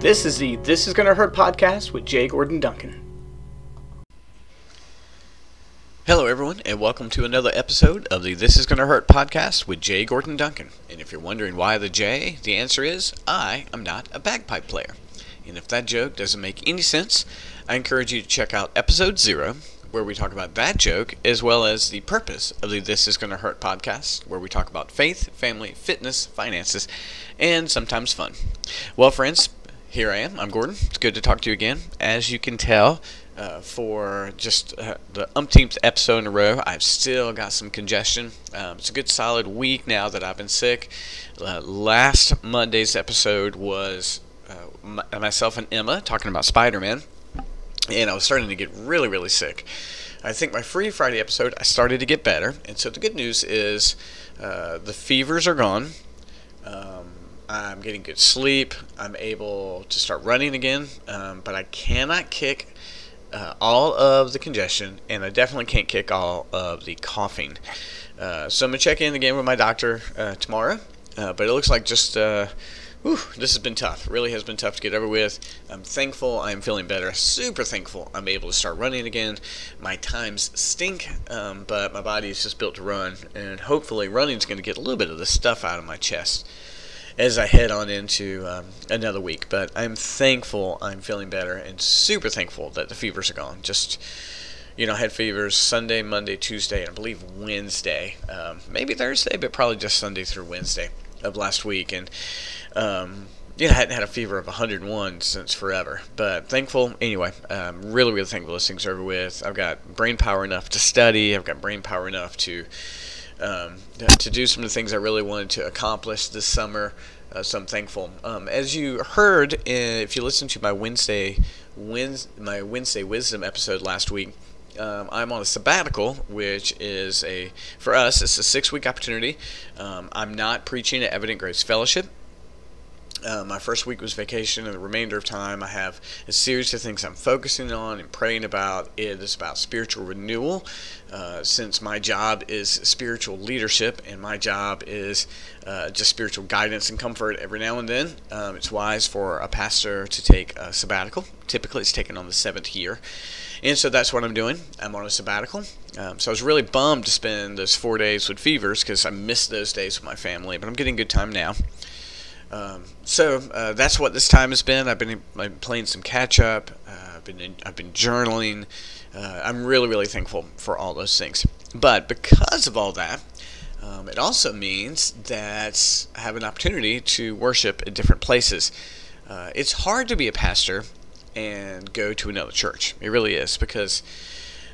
This is the This Is Gonna Hurt podcast with Jay Gordon Duncan. Hello, everyone, and welcome to another episode of the This Is Gonna Hurt podcast with Jay Gordon Duncan. And if you're wondering why the J, the answer is I am not a bagpipe player. And if that joke doesn't make any sense, I encourage you to check out episode zero, where we talk about that joke, as well as the purpose of the This Is Gonna Hurt podcast, where we talk about faith, family, fitness, finances, and sometimes fun. Well, friends, here I am. I'm Gordon. It's good to talk to you again. As you can tell, uh, for just uh, the umpteenth episode in a row, I've still got some congestion. Um, it's a good solid week now that I've been sick. Uh, last Monday's episode was uh, myself and Emma talking about Spider Man, and I was starting to get really, really sick. I think my Free Friday episode, I started to get better, and so the good news is uh, the fevers are gone. Um, I'm getting good sleep. I'm able to start running again, um, but I cannot kick uh, all of the congestion, and I definitely can't kick all of the coughing. Uh, so I'm gonna check in again with my doctor uh, tomorrow. Uh, but it looks like just uh, whew, this has been tough. Really has been tough to get over with. I'm thankful. I'm feeling better. Super thankful. I'm able to start running again. My times stink, um, but my body is just built to run, and hopefully running is to get a little bit of the stuff out of my chest as I head on into um, another week. But I'm thankful I'm feeling better and super thankful that the fevers are gone. Just, you know, I had fevers Sunday, Monday, Tuesday, and I believe Wednesday. Um, maybe Thursday, but probably just Sunday through Wednesday of last week. And, um, yeah, I hadn't had a fever of 101 since forever. But thankful, anyway, um, really, really thankful this things over with. I've got brain power enough to study. I've got brain power enough to um, to do some of the things I really wanted to accomplish this summer. Uh, so I'm thankful. Um, as you heard, in, if you listened to my Wednesday, Wednesday, my Wednesday Wisdom episode last week, um, I'm on a sabbatical, which is a for us it's a six week opportunity. Um, I'm not preaching at Evident Grace Fellowship. Uh, my first week was vacation, and the remainder of time I have a series of things I'm focusing on and praying about. It is about spiritual renewal, uh, since my job is spiritual leadership and my job is uh, just spiritual guidance and comfort every now and then. Um, it's wise for a pastor to take a sabbatical. Typically, it's taken on the seventh year. And so that's what I'm doing. I'm on a sabbatical. Um, so I was really bummed to spend those four days with fevers because I missed those days with my family, but I'm getting good time now. Um, so uh, that's what this time has been. I've been, I've been playing some catch up. Uh, I've been in, I've been journaling. Uh, I'm really really thankful for all those things. But because of all that, um, it also means that I have an opportunity to worship at different places. Uh, it's hard to be a pastor and go to another church. It really is because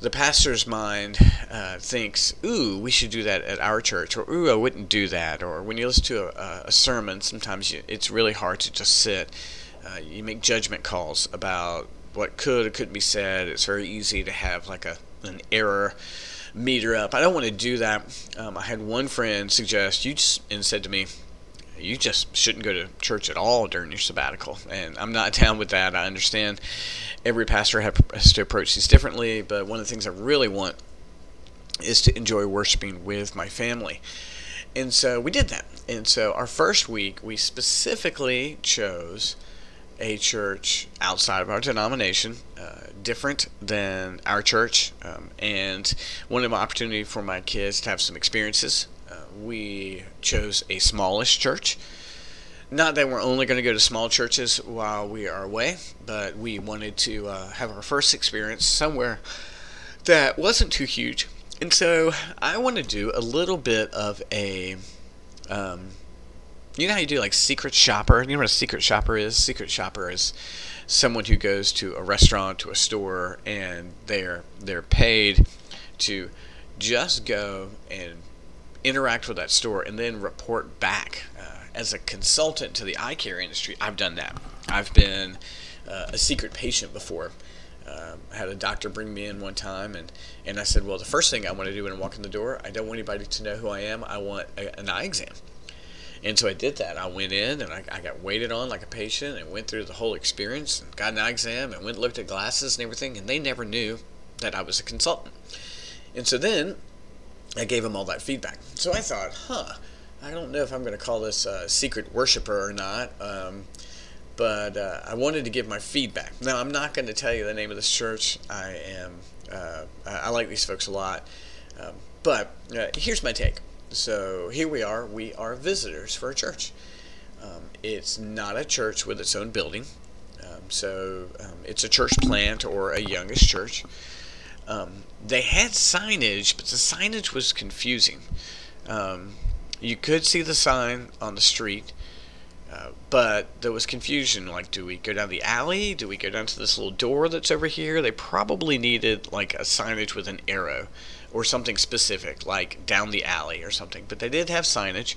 the pastor's mind uh, thinks, "Ooh, we should do that at our church," or "Ooh, I wouldn't do that." Or when you listen to a, a sermon, sometimes you, it's really hard to just sit. Uh, you make judgment calls about what could or couldn't be said. It's very easy to have like a an error meter up. I don't want to do that. Um, I had one friend suggest you just and said to me, you just shouldn't go to church at all during your sabbatical. And I'm not down with that. I understand every pastor has to approach these differently, but one of the things I really want is to enjoy worshiping with my family. And so we did that. And so our first week, we specifically chose a church outside of our denomination, uh, different than our church, um, and wanted an opportunity for my kids to have some experiences we chose a smallish church. Not that we're only going to go to small churches while we are away, but we wanted to uh, have our first experience somewhere that wasn't too huge. And so I want to do a little bit of a. Um, you know how you do like secret shopper? You know what a secret shopper is? Secret shopper is someone who goes to a restaurant, to a store, and they're they're paid to just go and interact with that store and then report back. Uh, as a consultant to the eye care industry, I've done that. I've been uh, a secret patient before. Uh, I had a doctor bring me in one time, and, and I said, Well, the first thing I want to do when I walk in the door, I don't want anybody to know who I am. I want a, an eye exam. And so I did that. I went in and I, I, got waited on like a patient and went through the whole experience and got an eye exam and went and looked at glasses and everything. And they never knew that I was a consultant. And so then I gave him all that feedback. So I thought, huh, I don't know if I'm going to call this a secret worshiper or not. Um, but uh, I wanted to give my feedback. Now, I'm not going to tell you the name of this church. I am, uh, I like these folks a lot. Um, but uh, here's my take. So here we are. We are visitors for a church. Um, it's not a church with its own building. Um, so um, it's a church plant or a youngest church. Um, they had signage, but the signage was confusing. Um, you could see the sign on the street, uh, but there was confusion. Like, do we go down the alley? Do we go down to this little door that's over here? They probably needed like a signage with an arrow or something specific, like down the alley or something. But they did have signage.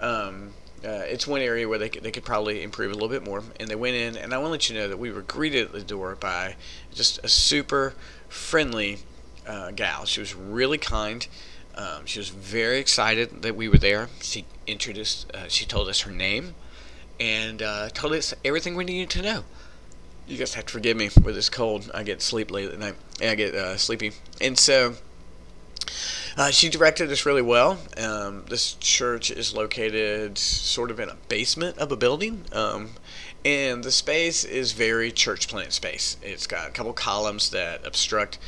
Um, uh, it's one area where they could, they could probably improve a little bit more. And they went in, and I want to let you know that we were greeted at the door by just a super friendly uh, gal. She was really kind. Um, she was very excited that we were there. She introduced, uh, she told us her name, and uh, told us everything we needed to know. You guys have to forgive me with this cold. I get sleep late at night. and I get uh, sleepy, and so uh, she directed us really well. Um, this church is located sort of in a basement of a building. Um, and the space is very church plant space. It's got a couple columns that obstruct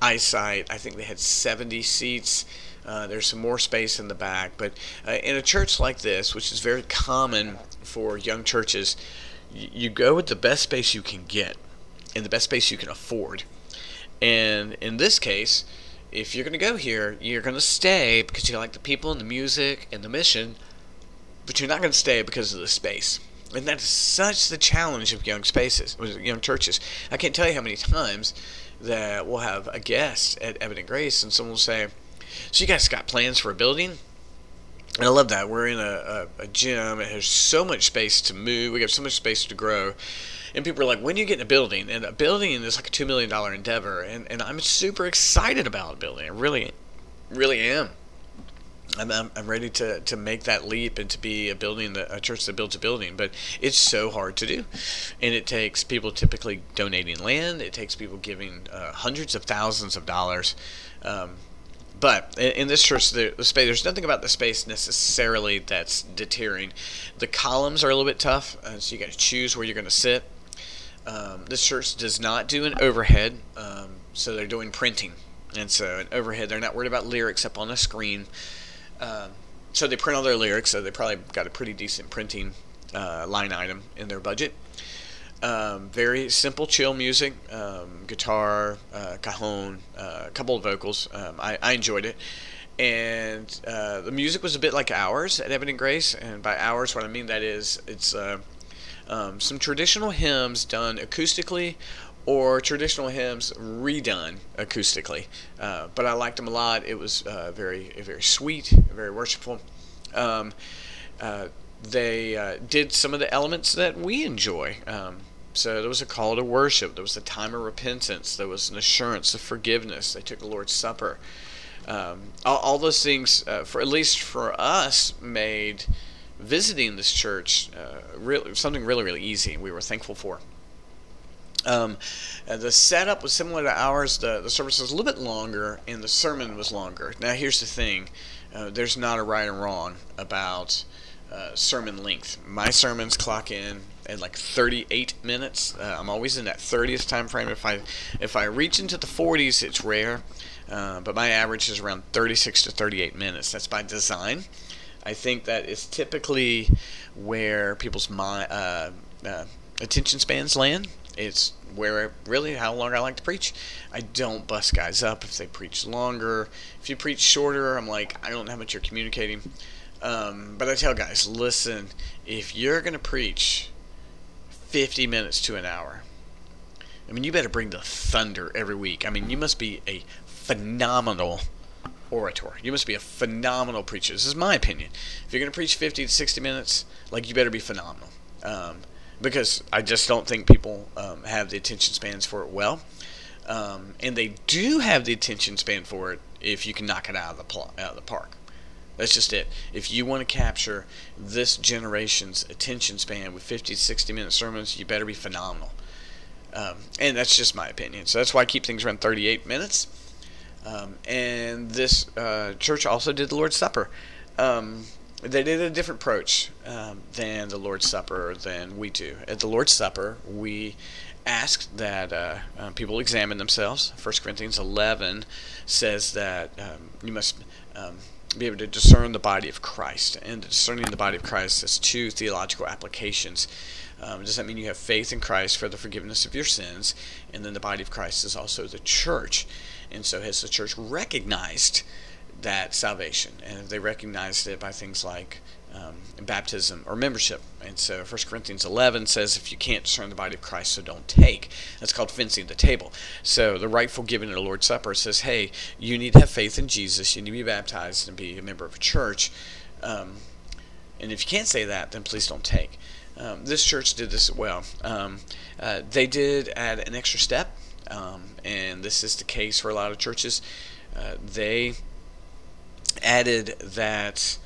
eyesight. I think they had 70 seats. Uh, there's some more space in the back. But uh, in a church like this, which is very common for young churches, y- you go with the best space you can get and the best space you can afford. And in this case, if you're going to go here, you're going to stay because you like the people and the music and the mission, but you're not going to stay because of the space. And that is such the challenge of young spaces, young churches. I can't tell you how many times that we'll have a guest at Evident Grace and someone will say, So you guys got plans for a building? And I love that. We're in a, a, a gym. It has so much space to move. We have so much space to grow and people are like, when do you get in a building? And a building is like a $2 million endeavor. And, and I'm super excited about a building. I really, really am. I'm, I'm, ready to, to make that leap and to be a building, that, a church that builds a building. But it's so hard to do. And it takes people typically donating land, it takes people giving uh, hundreds of thousands of dollars. Um, but in, this church, the, the, space there's nothing about the space necessarily that's deterring. The columns are a little bit tough, uh, so you got to choose where you're going to sit. Um, this church does not do an overhead, um, so they're doing printing. And so an overhead, they're not worried about lyrics up on the screen. Um, so they print all their lyrics, so they probably got a pretty decent printing uh, line item in their budget. Um, very simple, chill music, um, guitar, uh, cajon, uh, a couple of vocals. Um, I, I, enjoyed it. And uh, the music was a bit like ours at Evident Grace. And by ours, what I mean that is it's uh, um, some traditional hymns done acoustically or traditional hymns redone acoustically. Uh, but I liked them a lot. It was uh, very, very sweet, very worshipful. Um, uh, they uh, did some of the elements that we enjoy. Um, so there was a call to worship. There was a time of repentance. There was an assurance of forgiveness. They took the Lord's Supper. Um, all, all, those things, uh, for at least for us, made visiting this church uh, really, something really, really easy. We were thankful for. Um, uh, the setup was similar to ours. The, the service was a little bit longer, and the sermon was longer. Now, here's the thing uh, there's not a right and wrong about uh, sermon length. My sermons clock in at like 38 minutes. Uh, I'm always in that 30th time frame. If I if I reach into the 40s, it's rare, uh, but my average is around 36 to 38 minutes. That's by design. I think that is typically where people's mind, uh, attention spans land. It's where really how long I like to preach. I don't bust guys up if they preach longer. If you preach shorter, I'm like I don't know how much you're communicating. Um, but I tell guys, listen, if you're gonna preach 50 minutes to an hour, I mean you better bring the thunder every week. I mean you must be a phenomenal orator. You must be a phenomenal preacher. This is my opinion. If you're going to preach 50 to 60 minutes, like you better be phenomenal. Um, because I just don't think people um, have the attention spans for it well. Um, and they do have the attention span for it if you can knock it out of the pl- out of the park. That's just it. If you want to capture this generation's attention span with 50 to 60 minute sermons, you better be phenomenal. Um, and that's just my opinion. So that's why I keep things around 38 minutes. Um, and this uh, church also did the Lord's Supper. Um, they did a different approach um, than the Lord's Supper than we do. At the Lord's Supper, we ask that uh, uh, people examine themselves. 1 Corinthians 11 says that um, you must um, be able to discern the body of Christ. And discerning the body of Christ has two theological applications. Um, does that mean you have faith in Christ for the forgiveness of your sins? And then the body of Christ is also the church. And so has the church recognized that salvation? And they recognized it by things like um, baptism or membership. And so 1 Corinthians 11 says if you can't discern the body of Christ, so don't take. That's called fencing the table. So the rightful giving of the Lord's Supper says, hey, you need to have faith in Jesus, you need to be baptized and be a member of a church. Um, and if you can't say that, then please don't take. Um, this church did this well. Um, uh, they did add an extra step, um, and this is the case for a lot of churches. Uh, they added that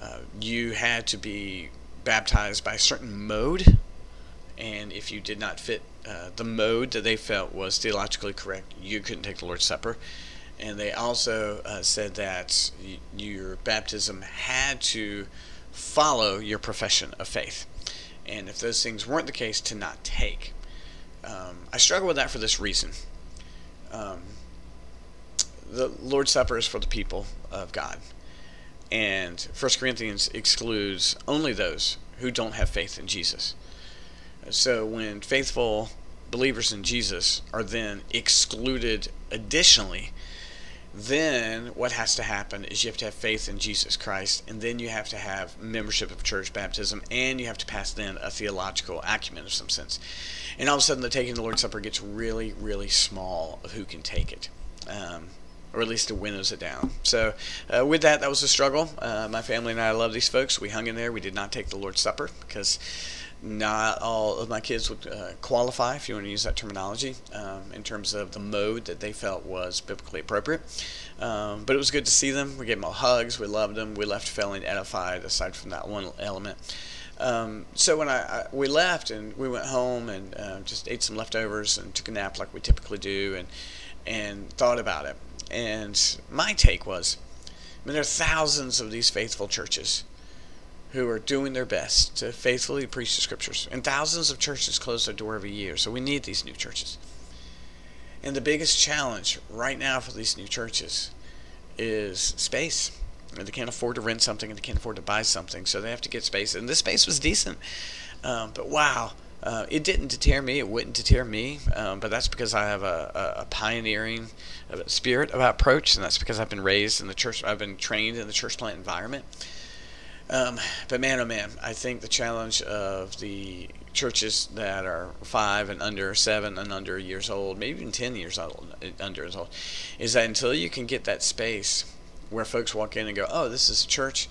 uh, you had to be baptized by a certain mode, and if you did not fit uh, the mode that they felt was theologically correct, you couldn't take the Lord's Supper. And they also uh, said that y- your baptism had to follow your profession of faith. And if those things weren't the case, to not take. Um, I struggle with that for this reason. Um, the Lord's Supper is for the people of God and 1 Corinthians excludes only those who don't have faith in Jesus. So when faithful believers in Jesus are then excluded additionally, then what has to happen is you have to have faith in Jesus Christ, and then you have to have membership of church baptism, and you have to pass then a theological acumen of some sense. And all of a sudden, the taking of the Lord's Supper gets really, really small of who can take it. Um, or at least it winnows it down. So, uh, with that, that was a struggle. Uh, my family and I love these folks. We hung in there. We did not take the Lord's Supper because not all of my kids would uh, qualify, if you want to use that terminology, um, in terms of the mode that they felt was biblically appropriate. Um, but it was good to see them. We gave them all hugs. We loved them. We left feeling edified, aside from that one element. Um, so when I, I, we left and we went home and uh, just ate some leftovers and took a nap like we typically do and and thought about it and my take was I mean, there are thousands of these faithful churches who are doing their best to faithfully preach the scriptures. And thousands of churches close their door every year, so we need these new churches. And the biggest challenge right now for these new churches is space. They can't afford to rent something and they can't afford to buy something, so they have to get space. And this space was decent. Um, but wow, uh, it didn't deter me. It wouldn't deter me, um, but that's because I have a, a, a pioneering spirit about approach, and that's because I've been raised in the church. I've been trained in the church plant environment. Um, but man, oh man, I think the challenge of the churches that are five and under, seven and under years old, maybe even ten years old, under years old, is that until you can get that space where folks walk in and go, "Oh, this is a church,"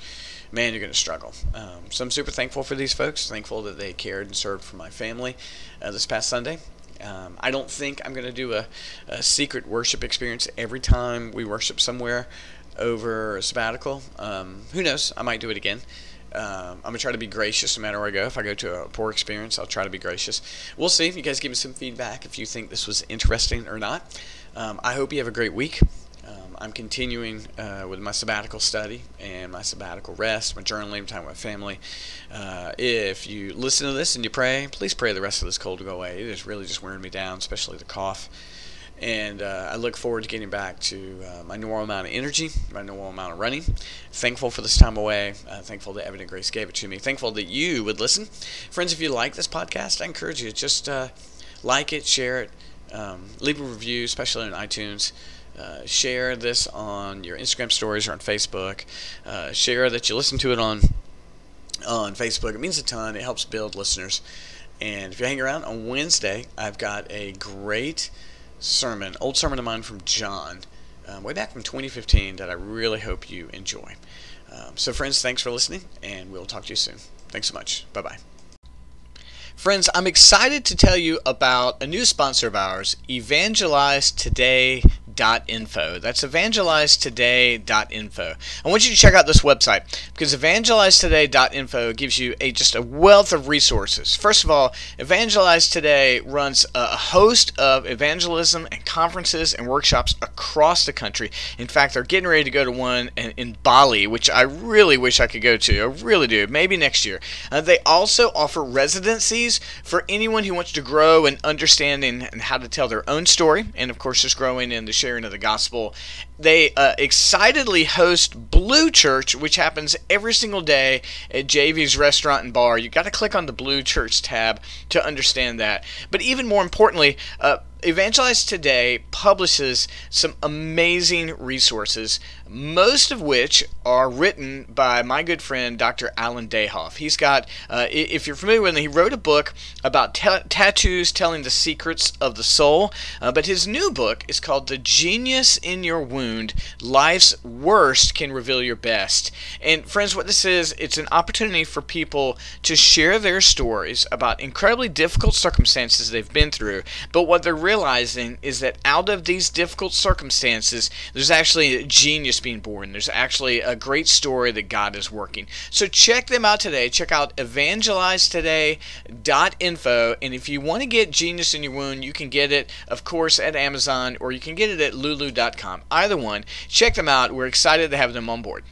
man, you're going to struggle. Um, so I'm super thankful for these folks. Thankful that they cared and served for my family uh, this past Sunday. Um, I don't think I'm going to do a, a, secret worship experience every time we worship somewhere over a sabbatical. Um, who knows? I might do it again. Um, I'm going to try to be gracious no matter where I go. If I go to a poor experience, I'll try to be gracious. We'll see. You guys give me some feedback if you think this was interesting or not. Um, I hope you have a great week. I'm continuing uh, with my sabbatical study and my sabbatical rest, my journaling, time with family. Uh, if you listen to this and you pray, please pray the rest of this cold to go away. It is really just wearing me down, especially the cough. And uh, I look forward to getting back to uh, my normal amount of energy, my normal amount of running. Thankful for this time away. Uh, thankful that Evident Grace gave it to me. Thankful that you would listen. Friends, if you like this podcast, I encourage you to just uh, like it, share it, um, leave a review, especially on iTunes. Uh, share this on your Instagram stories or on Facebook. Uh, share that you listen to it on on Facebook. It means a ton. It helps build listeners. And if you hang around on Wednesday, I've got a great sermon, old sermon of mine from John, um, way back from 2015, that I really hope you enjoy. Um, so, friends, thanks for listening, and we'll talk to you soon. Thanks so much. Bye bye. Friends, I'm excited to tell you about a new sponsor of ours, Evangelize Today evangelizetoday.info. That's evangelizetoday.info. I want you to check out this website because evangelizetoday.info gives you a just a wealth of resources. First of all, Evangelize Today runs a host of evangelism and conferences and workshops across the country. In fact, they're getting ready to go to one in Bali, which I really wish I could go to. I really do. Maybe next year. Uh, they also offer residencies for anyone who wants to grow in understanding and how to tell their own story, and of course, just growing in the sharing of the gospel. They uh, excitedly host Blue Church, which happens every single day at JV's restaurant and bar. You got to click on the Blue Church tab to understand that. But even more importantly, uh, Evangelize Today publishes some amazing resources, most of which are written by my good friend Dr. Alan Dayhoff. He's got, uh, if you're familiar with him, he wrote a book about tattoos telling the secrets of the soul. Uh, but his new book is called The Genius in Your Wound Life's Worst Can Reveal Your Best. And friends, what this is, it's an opportunity for people to share their stories about incredibly difficult circumstances they've been through, but what they're really realizing is that out of these difficult circumstances, there's actually a genius being born. There's actually a great story that God is working. So check them out today. Check out evangelizetoday.info. And if you want to get Genius in Your Wound, you can get it, of course, at Amazon or you can get it at lulu.com. Either one. Check them out. We're excited to have them on board.